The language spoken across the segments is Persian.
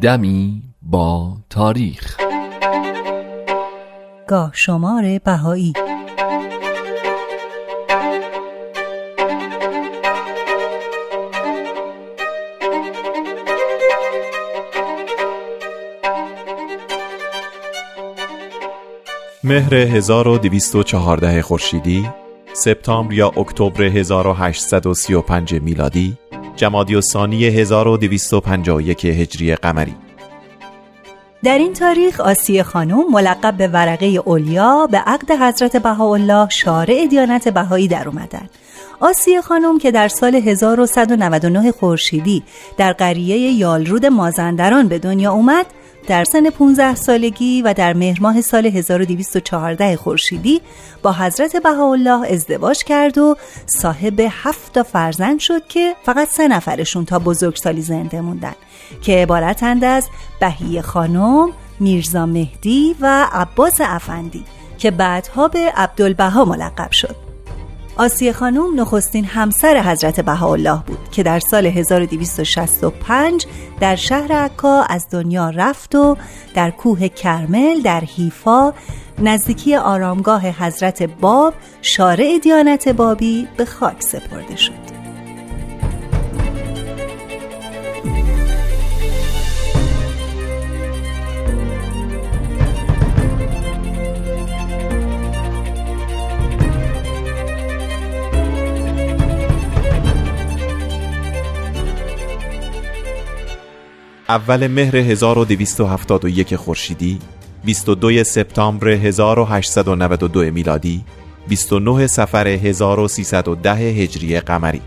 دمی با تاریخ. گاه شمار بهایی. مهر 1214 خورشیدی سپتامبر یا اکتبر 1835 میلادی جمادی ثانی 1251 هجری قمری. در این تاریخ آسیه خانم ملقب به ورقه اولیا به عقد حضرت بهاءالله شارع دیانت بهایی در اومدن. آسیه خانم که در سال 1199 خورشیدی در قریه یالرود مازندران به دنیا اومد در سن 15 سالگی و در مهر ماه سال 1214 خورشیدی با حضرت بهاءالله ازدواج کرد و صاحب هفت تا فرزند شد که فقط سه نفرشون تا بزرگسالی زنده موندن که عبارتند از بهیه خانم، میرزا مهدی و عباس افندی که بعدها به عبدالبها ملقب شد. آسیه خانوم نخستین همسر حضرت بهاءالله بود که در سال 1265 در شهر عکا از دنیا رفت و در کوه کرمل در حیفا نزدیکی آرامگاه حضرت باب شارع دیانت بابی به خاک سپرده شد. اول مهر 1271 خورشیدی 22 سپتامبر 1892 میلادی 29 سفر 1310 هجری قمری.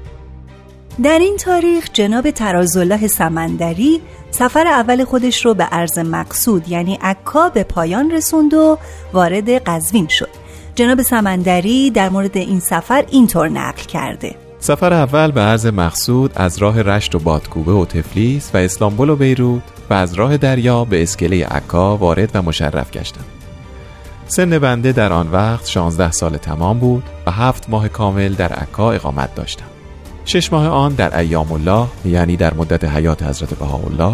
در این تاریخ جناب ترازالله سمندری سفر اول خودش رو به عرض مقصود یعنی عکا به پایان رسوند و وارد قزوین شد. جناب سمندری در مورد این سفر اینطور نقل کرده. سفر اول به عرض مقصود از راه رشت و بادکوبه و تفلیس و اسلامبول و بیروت و از راه دریا به اسکله عکا وارد و مشرف گشتم. سن بنده در آن وقت 16 سال تمام بود و هفت ماه کامل در عکا اقامت داشتم. شش ماه آن در ایام الله یعنی در مدت حیات حضرت بهاءالله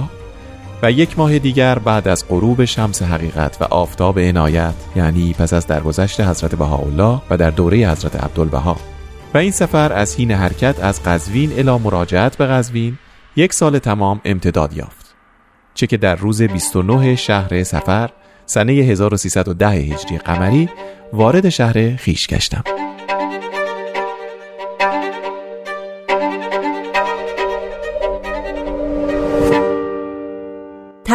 و یک ماه دیگر بعد از غروب شمس حقیقت و آفتاب عنایت یعنی پس از درگذشت حضرت بهاءالله و در دوره حضرت عبدالبها. و این سفر از حین حرکت از قزوین الی مراجعت به قزوین یک سال تمام امتداد یافت. چه که در روز 29 شهر سفر سنه 1310 هجری قمری وارد شهر خیش گشتم.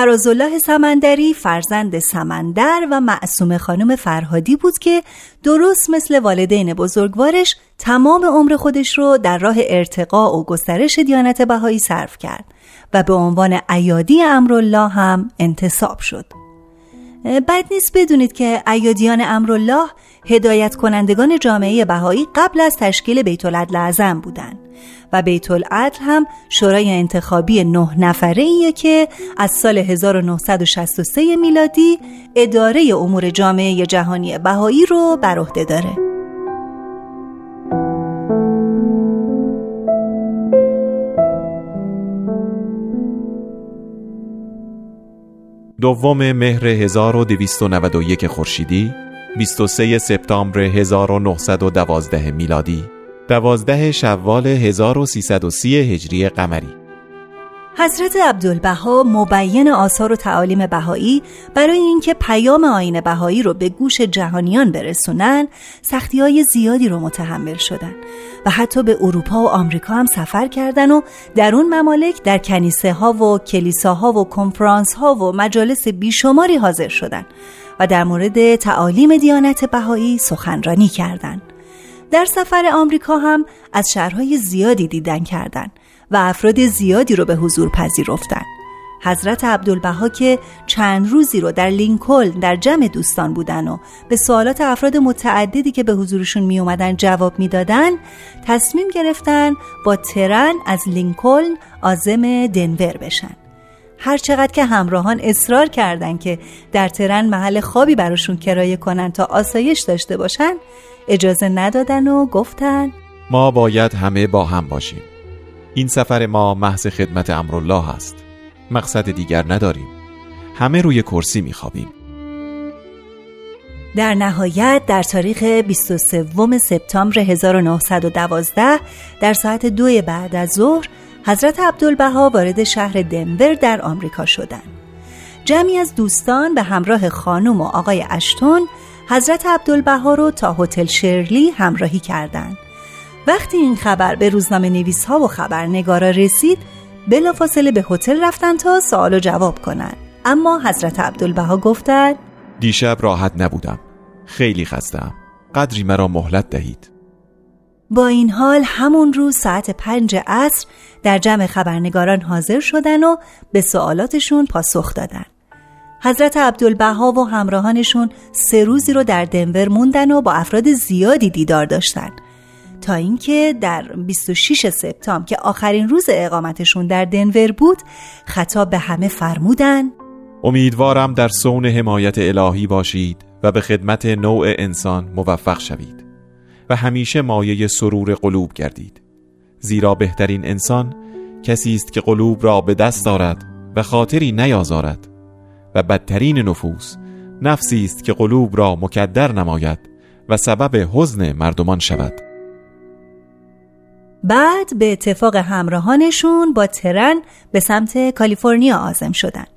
ترازالله سمندری فرزند سمندر و معصوم خانم فرهادی بود که درست مثل والدین بزرگوارش تمام عمر خودش رو در راه ارتقا و گسترش دیانت بهایی صرف کرد و به عنوان ایادی امرالله هم انتصاب شد. بد نیست بدونید که ایادیان امرالله هدایت کنندگان جامعه بهایی قبل از تشکیل بیت العدل اعظم بودند. و بیت العدل هم شورای انتخابی نه نفره ایه که از سال 1963 میلادی اداره امور جامعه جهانی بهایی رو بر عهده داره. دوم مهر 1291 خورشیدی 23 سپتامبر 1912 میلادی دوازده شوال 1330 هجری قمری حضرت عبدالبها مبین آثار و تعالیم بهایی برای اینکه پیام آین بهایی رو به گوش جهانیان برسونن سختی های زیادی رو متحمل شدن و حتی به اروپا و آمریکا هم سفر کردن و در اون ممالک در کنیسه ها و کلیساها و کنفرانس ها و مجالس بیشماری حاضر شدن و در مورد تعالیم دیانت بهایی سخنرانی کردند. در سفر آمریکا هم از شهرهای زیادی دیدن کردند و افراد زیادی رو به حضور پذیرفتن. حضرت عبدالبها که چند روزی رو در لینکلن در جمع دوستان بودن و به سوالات افراد متعددی که به حضورشون می اومدن جواب می‌دادن تصمیم گرفتن با ترن از لینکلن آزم دنور بشن هر چقدر که همراهان اصرار کردند که در ترن محل خوابی براشون کرایه کنن تا آسایش داشته باشن اجازه ندادن و گفتن ما باید همه با هم باشیم. این سفر ما محض خدمت امرالله است. مقصد دیگر نداریم. همه روی کرسی میخوابیم. در نهایت در تاریخ 23 سپتامبر 1912 در ساعت دو بعد از ظهر حضرت عبدالبها وارد شهر دنور در آمریکا شدند. جمعی از دوستان به همراه خانم و آقای اشتون حضرت عبدالبها رو تا هتل شرلی همراهی کردند. وقتی این خبر به روزنامه نویس ها و خبرنگارا رسید بلافاصله به هتل رفتن تا سوال و جواب کنند. اما حضرت عبدالبها گفتند دیشب راحت نبودم خیلی خستم قدری مرا مهلت دهید با این حال همون روز ساعت پنج عصر در جمع خبرنگاران حاضر شدن و به سوالاتشون پاسخ دادن حضرت عبدالبها و همراهانشون سه روزی رو در دنور موندن و با افراد زیادی دیدار داشتن. تا اینکه در 26 سپتامبر که آخرین روز اقامتشون در دنور بود خطاب به همه فرمودن امیدوارم در سون حمایت الهی باشید و به خدمت نوع انسان موفق شوید و همیشه مایه سرور قلوب گردید. زیرا بهترین انسان کسی است که قلوب را به دست دارد و خاطری نیازارد. و بدترین نفوس نفسی است که قلوب را مکدر نماید و سبب حزن مردمان شود بعد به اتفاق همراهانشون با ترن به سمت کالیفرنیا آزم شدند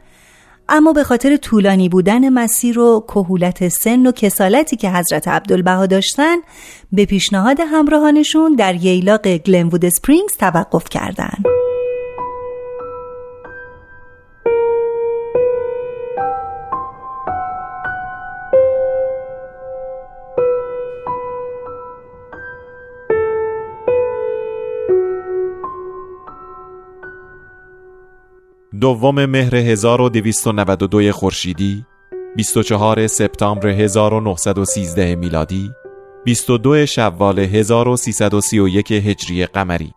اما به خاطر طولانی بودن مسیر و کهولت سن و کسالتی که حضرت عبدالبها داشتن به پیشنهاد همراهانشون در ییلاق گلنوود سپرینگز توقف کردند. دوم مهر 1292 خورشیدی 24 سپتامبر 1913 میلادی 22 شوال 1331 هجری قمری.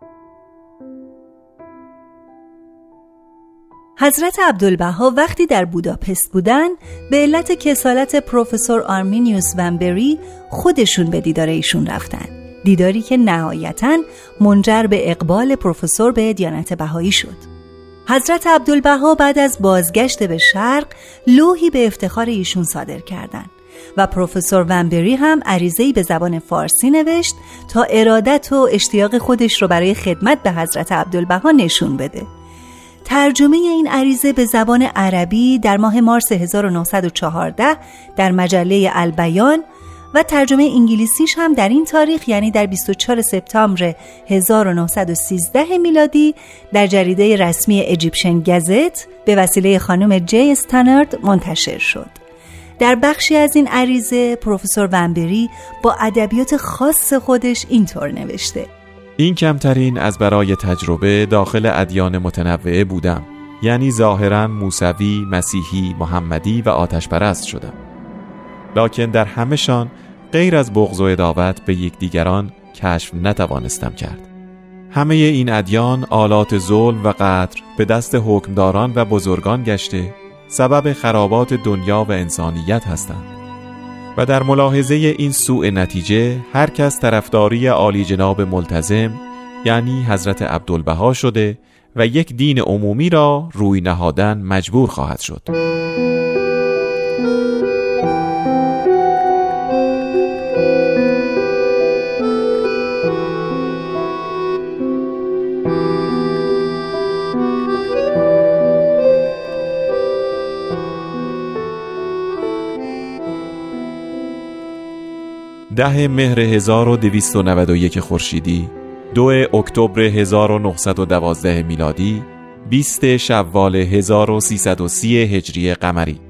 حضرت عبدالبها وقتی در بوداپست بودن به علت کسالت پروفسور آرمینیوس ونبری خودشون به دیدار ایشون رفتن دیداری که نهایتا منجر به اقبال پروفسور به دیانت بهایی شد. حضرت عبدالبها بعد از بازگشت به شرق لوحی به افتخار ایشون صادر کردند و پروفسور ونبری هم عریضه‌ای به زبان فارسی نوشت تا ارادت و اشتیاق خودش رو برای خدمت به حضرت عبدالبها نشون بده. ترجمه این عریضه به زبان عربی در ماه مارس 1914 در مجله البیان و ترجمه انگلیسیش هم در این تاریخ یعنی در 24 سپتامبر 1913 میلادی در جریده رسمی اجیپشن گزت به وسیله خانم جی استانرد منتشر شد. در بخشی از این عریضه پروفسور ونبری با ادبیات خاص خودش اینطور نوشته. این کمترین از برای تجربه داخل ادیان متنوعه بودم. یعنی ظاهرا موسوی، مسیحی، محمدی و آتش پرست شدم. لکن در همهشان غیر از بغض و اداوت به یکدیگران کشف نتوانستم کرد. همه این ادیان آلات ظلم و قدر به دست حکمداران و بزرگان گشته سبب خرابات دنیا و انسانیت هستند. و در ملاحظه این سوء نتیجه هر کس طرفداری عالی جناب ملتزم یعنی حضرت عبدالبها شده و یک دین عمومی را روی نهادن مجبور خواهد شد. ده مهر 1291 خورشیدی دو اکتبر 1912 میلادی 20 شوال 1330 هجری قمری.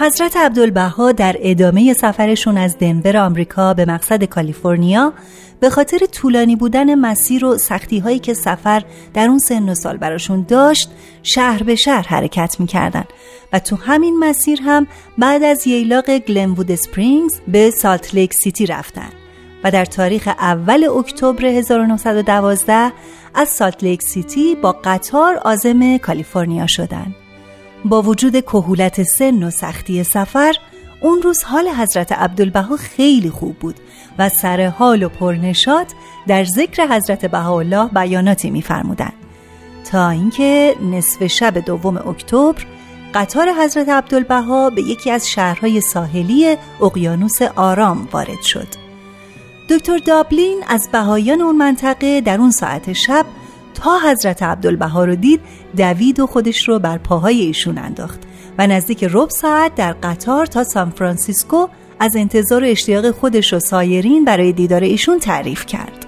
حضرت عبدالبها در ادامه سفرشون از دنور آمریکا به مقصد کالیفرنیا به خاطر طولانی بودن مسیر و سختی هایی که سفر در اون سن و سال براشون داشت شهر به شهر حرکت می‌کردن و تو همین مسیر هم بعد از ییلاق گلنوود سپرینگز به سالت لیک سیتی رفتن و در تاریخ اول اکتبر 1912 از سالت لیک سیتی با قطار عازم کالیفرنیا شدند. با وجود کهولت سن و سختی سفر اون روز حال حضرت عبدالبها خیلی خوب بود و سر حال و پرنشاط در ذکر حضرت بهاءالله بیاناتی میفرمودند تا اینکه نصف شب دوم اکتبر قطار حضرت عبدالبها به یکی از شهرهای ساحلی اقیانوس آرام وارد شد. دکتر دابلین از بهایان اون منطقه در اون ساعت شب تا حضرت عبدالبها رو دید دوید و خودش رو بر پاهای ایشون انداخت و نزدیک ربع ساعت در قطار تا سان فرانسیسکو از انتظار اشتیاق خودش و سایرین برای دیدار ایشون تعریف کرد.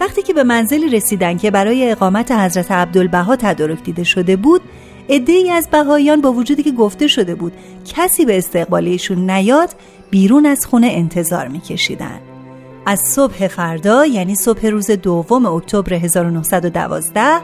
وقتی که به منزلی رسیدن که برای اقامت حضرت عبدالبها تدارک دیده شده بود ای از بهایان با وجودی که گفته شده بود کسی به استقبال ایشون نیاد بیرون از خونه انتظار میکشیدن از صبح فردا یعنی صبح روز دوم اکتبر 1912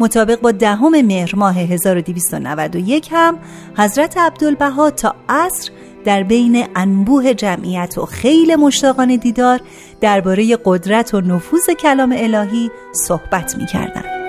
مطابق با دهم مهر ماه 1291 هم حضرت عبدالبها تا عصر در بین انبوه جمعیت و خیل مشتاقان دیدار درباره قدرت و نفوذ کلام الهی صحبت می کردن.